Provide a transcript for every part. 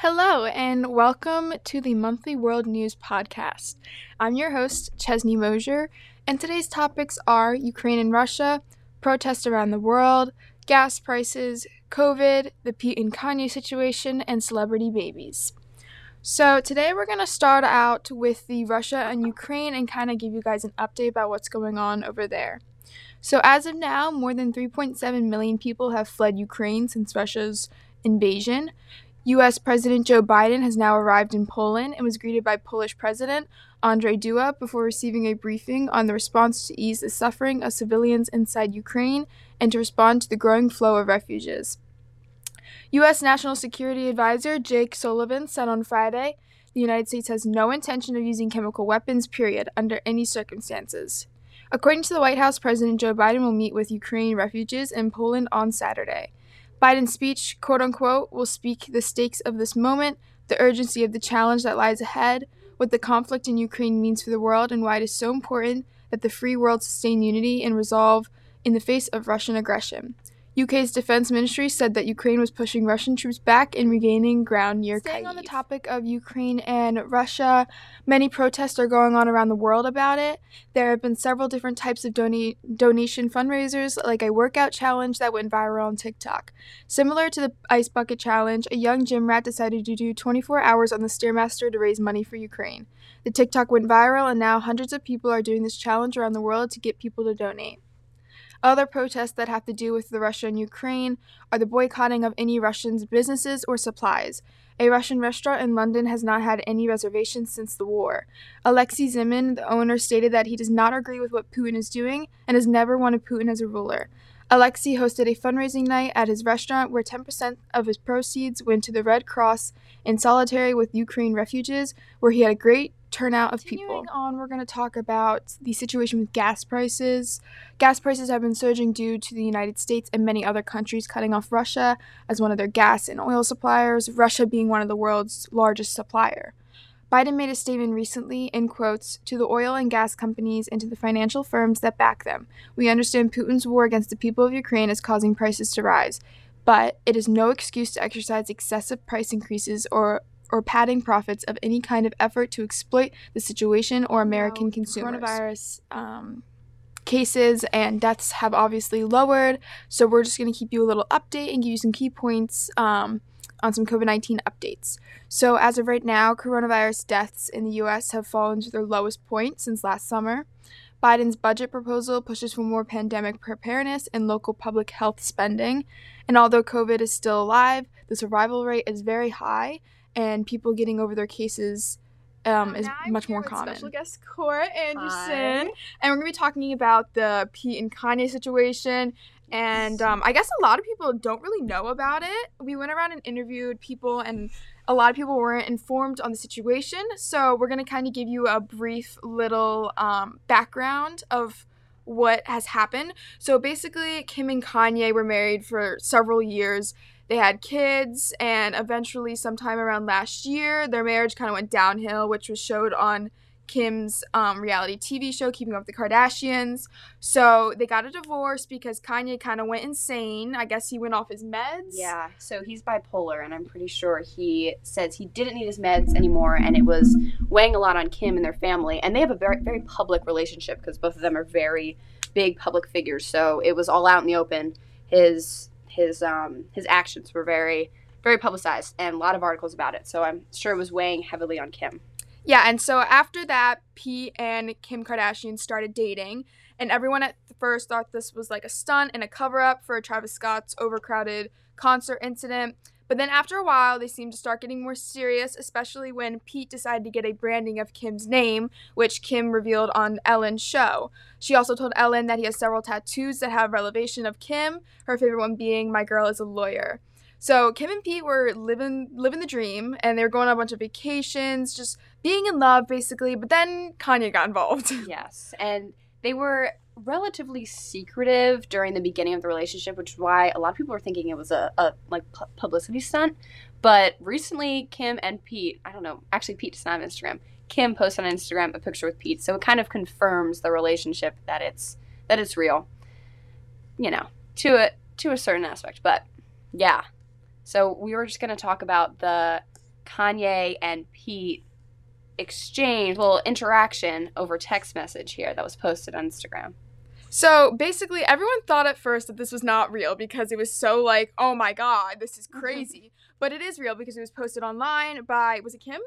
Hello, and welcome to the Monthly World News Podcast. I'm your host, Chesney Mosier, and today's topics are Ukraine and Russia, protests around the world, gas prices, COVID, the Pete and Kanye situation, and celebrity babies. So, today we're going to start out with the Russia and Ukraine and kind of give you guys an update about what's going on over there. So, as of now, more than 3.7 million people have fled Ukraine since Russia's invasion. U.S. President Joe Biden has now arrived in Poland and was greeted by Polish President Andrzej Duda before receiving a briefing on the response to ease the suffering of civilians inside Ukraine and to respond to the growing flow of refugees. U.S. National Security Advisor Jake Sullivan said on Friday the United States has no intention of using chemical weapons, period, under any circumstances. According to the White House, President Joe Biden will meet with Ukrainian refugees in Poland on Saturday. Biden's speech, quote unquote, will speak the stakes of this moment, the urgency of the challenge that lies ahead, what the conflict in Ukraine means for the world, and why it is so important that the free world sustain unity and resolve in the face of Russian aggression. UK's defense ministry said that Ukraine was pushing Russian troops back and regaining ground near Staying Kyiv. on the topic of Ukraine and Russia, many protests are going on around the world about it. There have been several different types of dona- donation fundraisers, like a workout challenge that went viral on TikTok. Similar to the Ice Bucket Challenge, a young gym rat decided to do 24 hours on the Stairmaster to raise money for Ukraine. The TikTok went viral, and now hundreds of people are doing this challenge around the world to get people to donate. Other protests that have to do with the Russia and Ukraine are the boycotting of any Russian businesses or supplies. A Russian restaurant in London has not had any reservations since the war. Alexei Zimin, the owner, stated that he does not agree with what Putin is doing and has never wanted Putin as a ruler. Alexei hosted a fundraising night at his restaurant where 10% of his proceeds went to the Red Cross in Solitary with Ukraine refugees, where he had a great turnout of Continuing people. on, we're going to talk about the situation with gas prices. Gas prices have been surging due to the United States and many other countries cutting off Russia as one of their gas and oil suppliers, Russia being one of the world's largest supplier. Biden made a statement recently, in quotes, to the oil and gas companies and to the financial firms that back them. We understand Putin's war against the people of Ukraine is causing prices to rise, but it is no excuse to exercise excessive price increases or or padding profits of any kind of effort to exploit the situation or American consumers. Coronavirus um, cases and deaths have obviously lowered, so we're just going to keep you a little update and give you some key points um, on some COVID 19 updates. So, as of right now, coronavirus deaths in the US have fallen to their lowest point since last summer. Biden's budget proposal pushes for more pandemic preparedness and local public health spending. And although COVID is still alive, the survival rate is very high, and people getting over their cases um, is much more common. Special guest Cora Anderson, Hi. and we're gonna be talking about the Pete and Kanye situation. And um, I guess a lot of people don't really know about it. We went around and interviewed people, and a lot of people weren't informed on the situation. So we're gonna kind of give you a brief little um, background of what has happened. So basically, Kim and Kanye were married for several years they had kids, and eventually, sometime around last year, their marriage kind of went downhill, which was showed on Kim's um, reality TV show, Keeping Up with the Kardashians. So they got a divorce because Kanye kind of went insane. I guess he went off his meds. Yeah, so he's bipolar, and I'm pretty sure he says he didn't need his meds anymore, and it was weighing a lot on Kim and their family. And they have a very, very public relationship because both of them are very big public figures. So it was all out in the open. His his um, his actions were very very publicized and a lot of articles about it. So I'm sure it was weighing heavily on Kim. Yeah, and so after that, Pete and Kim Kardashian started dating, and everyone at first thought this was like a stunt and a cover up for Travis Scott's overcrowded concert incident. But then after a while, they seemed to start getting more serious, especially when Pete decided to get a branding of Kim's name, which Kim revealed on Ellen's show. She also told Ellen that he has several tattoos that have relevation of Kim, her favorite one being My Girl is a Lawyer. So Kim and Pete were living living the dream and they were going on a bunch of vacations, just being in love basically, but then Kanye got involved. Yes. And they were relatively secretive during the beginning of the relationship, which is why a lot of people were thinking it was a, a like pu- publicity stunt. But recently, Kim and Pete, I don't know, actually Pete does not have Instagram. Kim posted on Instagram a picture with Pete, so it kind of confirms the relationship that it's that it's real. You know, to a to a certain aspect, but yeah. So we were just going to talk about the Kanye and Pete exchange, little interaction over text message here that was posted on Instagram. So basically, everyone thought at first that this was not real because it was so like, oh my god, this is mm-hmm. crazy. but it is real because it was posted online by, was it Kim?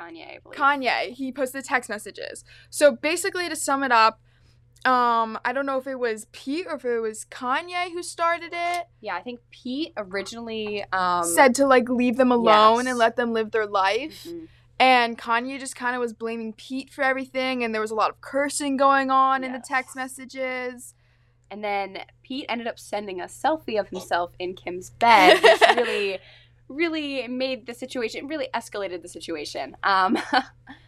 Kanye, I believe. Kanye. He posted the text messages. So basically, to sum it up, um, I don't know if it was Pete or if it was Kanye who started it. yeah, I think Pete originally um, said to like leave them alone yes. and let them live their life. Mhm. And Kanye just kind of was blaming Pete for everything, and there was a lot of cursing going on in the text messages. And then Pete ended up sending a selfie of himself in Kim's bed, which really, really made the situation, really escalated the situation. Um,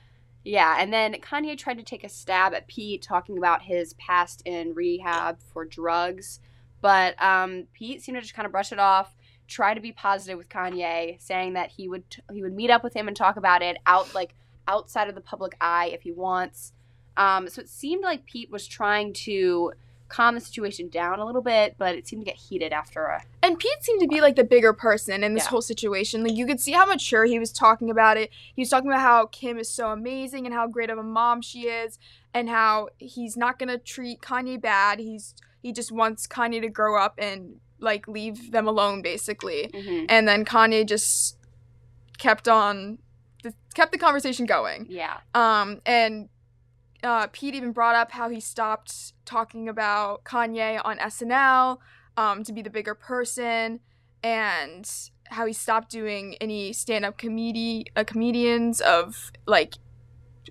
yeah, and then Kanye tried to take a stab at Pete, talking about his past in rehab for drugs. But um, Pete seemed to just kind of brush it off, try to be positive with Kanye, saying that he would he would meet up with him and talk about it out like outside of the public eye if he wants. Um, so it seemed like Pete was trying to calm the situation down a little bit, but it seemed to get heated after a. And Pete seemed to be like the bigger person in this Yeah. whole situation. Like you could see how mature he was talking about it. He was talking about how Kim is so amazing and how great of a mom she is, and how he's not gonna treat Kanye bad. He's he just wants Kanye to grow up and like leave them alone, basically. And then Kanye just kept on, kept the conversation going. Yeah. Um, and uh, Pete even brought up how he stopped talking about Kanye on SNL um, to be the bigger person, and how he stopped doing any stand-up comedy uh, comedians of like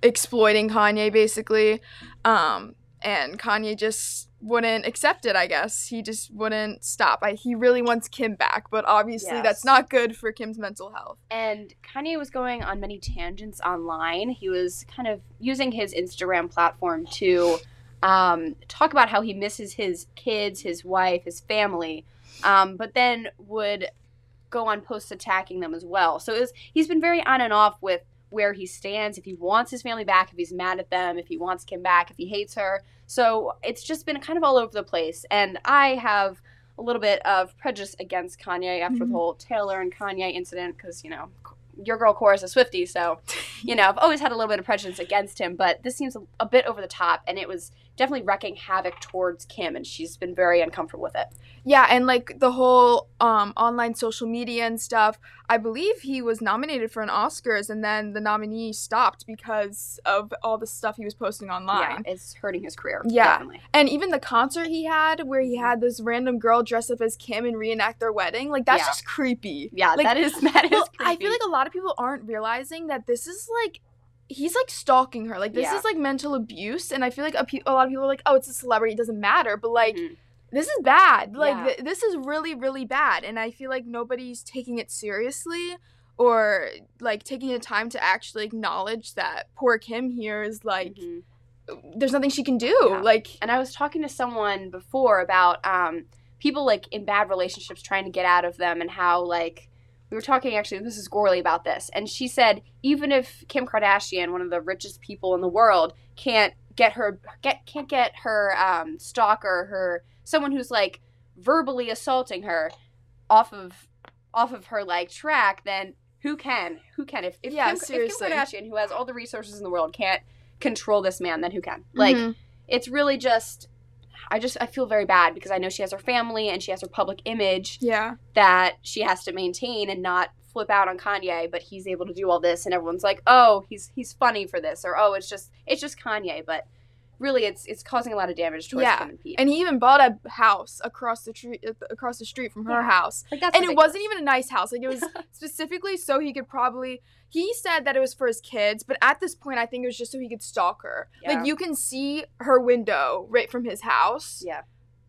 exploiting Kanye, basically. Um, and Kanye just wouldn't accept it. I guess he just wouldn't stop. I, he really wants Kim back, but obviously Yes. that's not good for Kim's mental health. And Kanye was going on many tangents online. He was kind of using his Instagram platform to um, talk about how he misses his kids, his wife, his family, um, but then would go on posts attacking them as well. So it was, he's been very on and off with where he stands, if he wants his family back, if he's mad at them, if he wants Kim back, if he hates her. So it's just been kind of all over the place. And I have a little bit of prejudice against Kanye after Mhm. the whole Taylor and Kanye incident because, you know, your girl Cora is a Swiftie, so, you know, I've always had a little bit of prejudice against him, but this seems a, a bit over the top, and it was definitely wrecking havoc towards Kim, and she's been very uncomfortable with it. Yeah, and like the whole um, online social media and stuff. I believe he was nominated for an Oscars, and then the nominee stopped because of all the stuff he was posting online. Yeah, it's hurting his career. Yeah. Definitely. And even the concert he had, where he had this random girl dress up as Kim and reenact their wedding, like that's Yeah. just creepy. Yeah, Like, that is that is Well. I feel like a lot of people aren't realizing that this is like he's like stalking her. Like this Yeah. is like mental abuse, and I feel like a, pe- a lot of people are like, "Oh, it's a celebrity, it doesn't matter." But like, Mhm. this is bad. Like Yeah. th- this is really, really bad, and I feel like nobody's taking it seriously or like taking the time to actually acknowledge that poor Kim here is like, Mhm. there's nothing she can do. Yeah. Like, And I was talking to someone before about um, people like in bad relationships trying to get out of them and how like we were talking actually this is Gorley about this and she said even if Kim Kardashian one of the richest people in the world can't get her get can't get her um, stalker her someone who's like verbally assaulting her off of off of her like track then who can who can if if, Yeah, Kim, if. Kim Kardashian who has all the resources in the world can't control this man then who can like mhm. it's really just I just I feel very bad because I know she has her family and she has her public image yeah. that she has to maintain and not flip out on Kanye, but he's able to do all this and everyone's like, "Oh, he's he's funny for this," or "Oh, it's just it's just Kanye," but really it's it's causing a lot of damage towards Yeah. Kim and And he even bought a house across the street, uh, across the street from her Yeah. house. like that's and it wasn't even a nice house. Like it was specifically so he could probably. He said that it was for his kids, but at this point, I think it was just so he could stalk her. Yeah. Like you can see her window right from his house. Yeah.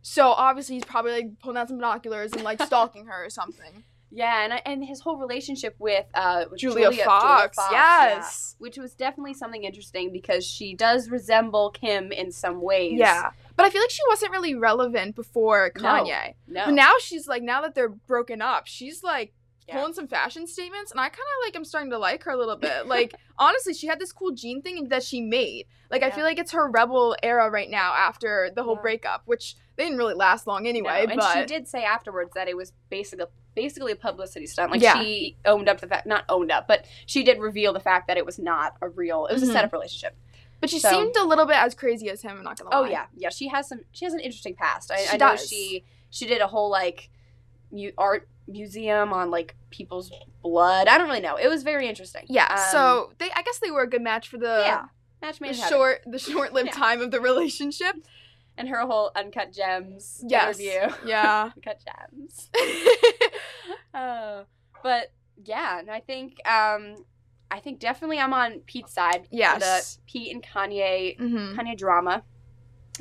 So obviously he's probably like pulling out some binoculars and like stalking her or something. Yeah, and and his whole relationship with uh with Julia, Fox. yeah, yes. which was definitely something interesting because she does resemble Kim in some ways. Yeah. But I feel like she wasn't really relevant before Kanye. No. But now she's like, now that they're broken up, she's like Yeah. pulling some fashion statements, and I kind of like i'm starting to like her a little bit. Like honestly, she had this cool jean thing that she made. Like I feel like it's her rebel era right now after the whole Yeah. breakup, which they didn't really last long anyway. No, and but she did say afterwards that it was basically basically a publicity stunt. Like Yeah. she owned up the fact, not owned up, but she did reveal the fact that it was not a real. It was Mhm. a set up relationship. but she so- seemed a little bit as crazy as him. I'm not gonna lie. Oh yeah, yeah. She has some. She has an interesting past. I, She I know does. she she did a whole like mu- art museum on like people's blood. I don't really know. It was very interesting. Yeah. Um, so they, I guess they were a good match for the yeah, match the made heaven. short, the short-lived Yeah. time of the relationship. And her whole uncut gems Yes. interview. Yeah. uncut gems. Uh, but yeah, and I think um, I think definitely I'm on Pete's side. Yes. the Pete and Kanye hmm Kanye drama.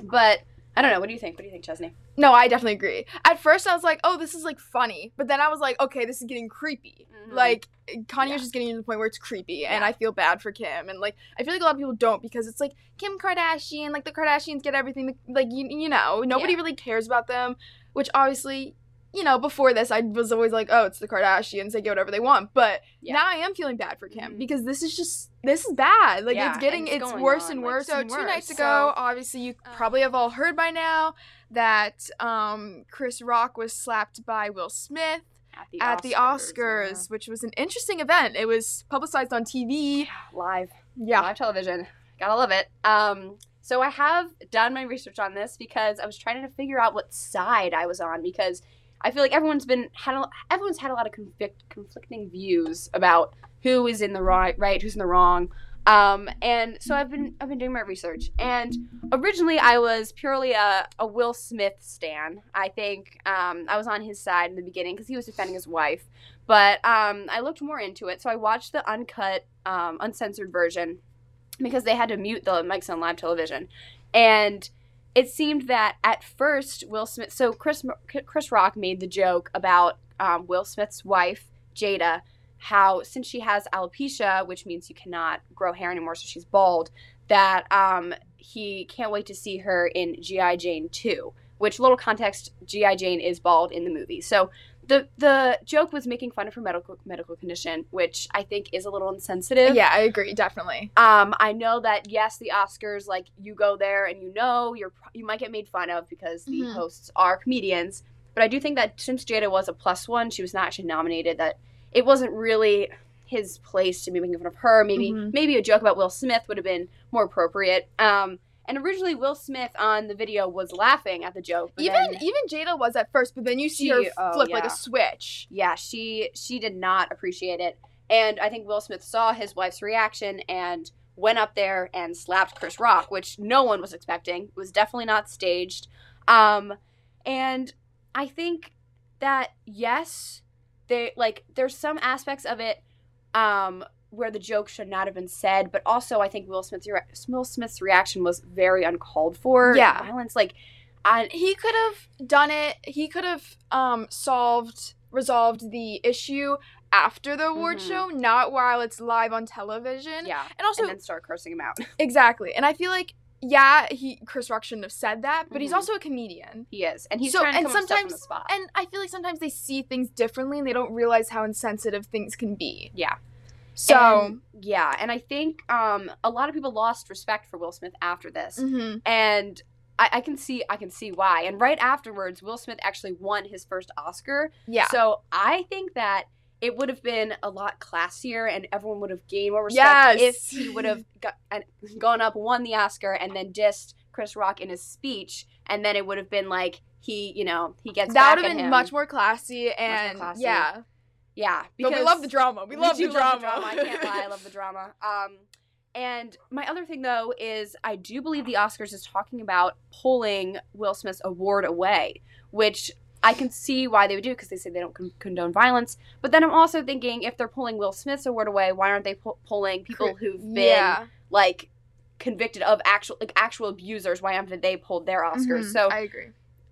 But I don't know. What do you think? What do you think, Chesney? No, I definitely agree. At first, I was like, "Oh, this is like funny," but then I was like, "Okay, this is getting creepy." Mhm. Like Kanye's Yeah. just getting to the point where it's creepy, and I feel bad for Kim. And like, I feel like a lot of people don't because it's like Kim Kardashian, like the Kardashians get everything. Like you, you know, nobody Yeah. really cares about them. Which obviously, you know, before this, I was always like, "Oh, it's the Kardashians. They get whatever they want." But Yeah. now I am feeling bad for Kim Mhm. because this is just this is bad. Like Yeah, it's getting it's it's worse on, and like, worse. So and two worse, nights ago, so- obviously you Uh. probably have all heard by now that um, Chris Rock was slapped by Will Smith At the at the Oscars, which was an interesting event. It was publicized on TV. live, Yeah. live television. Gotta love it. Um, so I have done my research on this because I was trying to figure out what side I was on because I feel like everyone's been had a, everyone's had a lot of conflict, conflicting views about who is in the right, right, who's in the wrong. Um, and so I've been I've been doing my research, and originally I was purely a, a Will Smith stan. I think um, I was on his side in the beginning because he was defending his wife, but um, I looked more into it. So I watched the uncut, um, uncensored version because they had to mute the mics on live television, and it seemed that at first Will Smith. So Chris Chris Rock made the joke about um, Will Smith's wife Jada, how since she has alopecia, which means you cannot grow hair anymore, so she's bald. That um, he can't wait to see her in GI Jane 2. Which little context, GI Jane is bald in the movie. So the the joke was making fun of her medical medical condition, which I think is a little insensitive. Yeah, I agree, definitely. Um, I know that yes, the Oscars, like you go there and you know you're you might get made fun of because the Mhm. hosts are comedians. But I do think that since Jada was a plus one, she was not actually nominated. That it wasn't really his place to be making fun of her. Maybe Mhm. maybe a joke about Will Smith would have been more appropriate. Um, and originally Will Smith on the video was laughing at the joke. Even then- even Jada was at first, but then you see She- her oh, flip like a switch. yeah, she she did not appreciate it. And I think Will Smith saw his wife's reaction and went up there and slapped Chris Rock, which no one was expecting. It was definitely not staged. Um, and I think that yes, they like there's some aspects of it um, where the joke should not have been said, but also I think Will Smith's rea- Will Smith's reaction was very uncalled for. Yeah. violence like. I, He could have done it. He could have um solved resolved the issue after the award Mhm. show, not while it's live on television. yeah, And also and then start cursing him out. exactly. And I feel like yeah, he Chris Rock shouldn't have said that, but he's Mhm. also a comedian. He is, and he's So- trying to and come up with stuff on the sometimes- spot. And I feel like sometimes they see things differently and they don't realize how insensitive things can be. yeah. So, And- yeah, and I think um, a lot of people lost respect for Will Smith after this, mhm. and I, I can see I can see why. And right afterwards, Will Smith actually won his first Oscar. yeah. So I think that it would have been a lot classier, and everyone would have gained more respect Yes. if he would have got, and gone up, won the Oscar, and then dissed Chris Rock in his speech, and then it would have been like he, you know, he gets that would have been much more classy and classy. yeah. Yeah. But we love the drama. We, love, do the drama. I can't lie. I love the drama. Um, and my other thing though is I do believe the Oscars is talking about pulling Will Smith's award away, which I can see why they would do because they say they don't con- condone violence. But then I'm also thinking if they're pulling Will Smith's award away, why aren't they pu- pulling people who've been yeah. like convicted of actual like actual abusers? Why haven't they pulled their Oscars? Mhm, So I agree.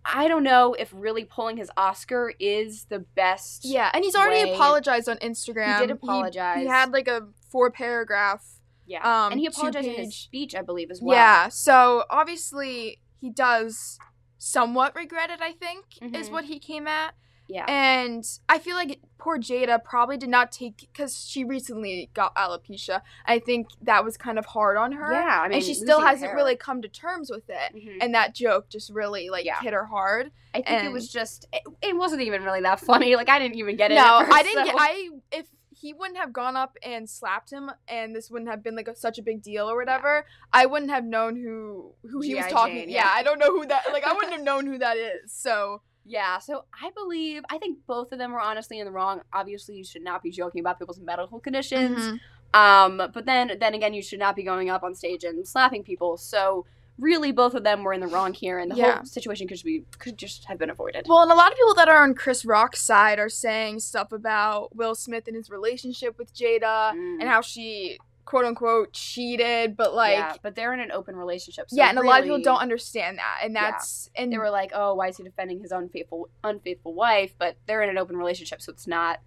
I don't know if really pulling his Oscar is the best. Yeah, and he's already way- apologized on Instagram. He did apologize. He, had like a four paragraph. Yeah. Um, and he apologized in his speech, I believe, as well. Yeah, so obviously he does somewhat regret it. I think is Mhm. what he came at. Yeah. And I feel like poor Jada probably did not take because she recently got alopecia. I think that was kind of hard on her. yeah, I mean, and she still hasn't hair. really come to terms with it. Mhm. And that joke just really like Yeah. hit her hard. I think it was just. It, it wasn't even really that funny. Like I didn't even get it. no, first, I didn't. so- Get, I if he wouldn't have gone up and slapped him, and this wouldn't have been like a, such a big deal or whatever, I wouldn't have known who who he was talking. Jane, yeah. yeah. I don't know who that. Like I wouldn't have known who that is. So Yeah, so I believe I think both of them were honestly in the wrong. Obviously, you should not be joking about people's medical conditions. mhm. Um, but then then again, you should not be going up on stage and slapping people. So really, both of them were in the wrong here, and the Yeah. whole situation could be could just have been avoided. Well, and a lot of people that are on Chris Rock's side are saying stuff about Will Smith and his relationship with Jada Mm. and how she quote unquote cheated, but like yeah, but they're in an open relationship. So yeah, and a lot of people don't understand that, and Yeah. that's and They were like, "Oh, why is he defending his unfaithful unfaithful wife?" But they're in an open relationship, so it's not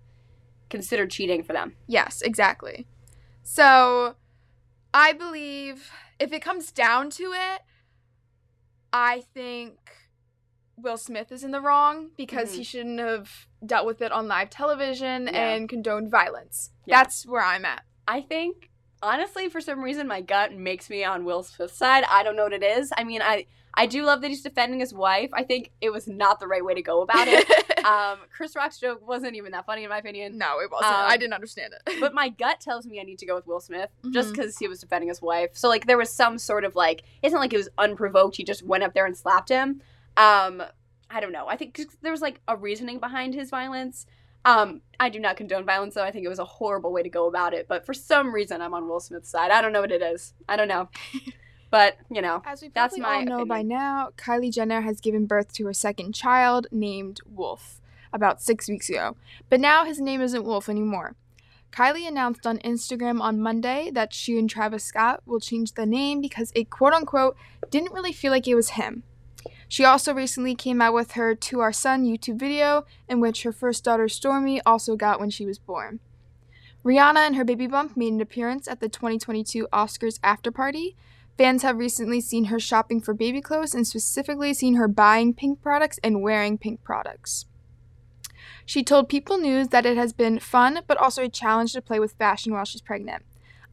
considered cheating for them. yes, exactly. So, I believe if it comes down to it, I think Will Smith is in the wrong because he Mhm. shouldn't have dealt with it on live television Yeah. and condoned violence. Yeah. That's where I'm at. I think honestly, for some reason, my gut makes me on Will Smith's side. I don't know what it is. I mean, I I do love that he's defending his wife. I think it was not the right way to go about it. um, Chris Rock's joke wasn't even that funny in my opinion. no, it wasn't. I um, didn't understand it. But my gut tells me I need to go with Will Smith just Mhm. because he was defending his wife. So like there was some sort of like it's not like it was unprovoked. He just went up there and slapped him. Um, I don't know. I think there was like a reasoning behind his violence. Um, I do not condone violence though. I think it was a horrible way to go about it. But for some reason, I'm on Will Smith's side. I don't know what it is. I don't know. but you know, As we That's probably my all know by now, Kylie Jenner has given birth to her second child named Wolf about six weeks ago. But now his name isn't Wolf anymore. Kylie announced on Instagram on Monday that she and Travis Scott will change the name because it quote unquote didn't really feel like it was him. She also recently came out with her To Our Son YouTube video, in which her first daughter Stormi also got when she was born. Rihanna and her baby bump made an appearance at the 2022 Oscars after party. Fans have recently seen her shopping for baby clothes and specifically seen her buying pink products and wearing pink products. She told People News that it has been fun, but also a challenge to play with fashion while she's pregnant.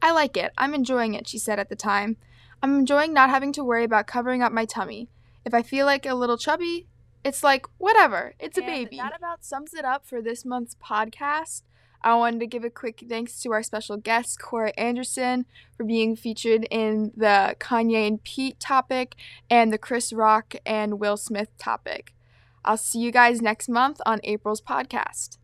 I like it. I'm enjoying it, she said at the time. I'm enjoying not having to worry about covering up my tummy. If I feel like a little chubby, it's like, whatever, it's a baby. that That about sums it up for this month's podcast. I wanted to give a quick thanks to our special guest, Cora Anderson, for being featured in the Kanye and Pete topic and the Chris Rock and Will Smith topic. I'll see you guys next month on April's podcast.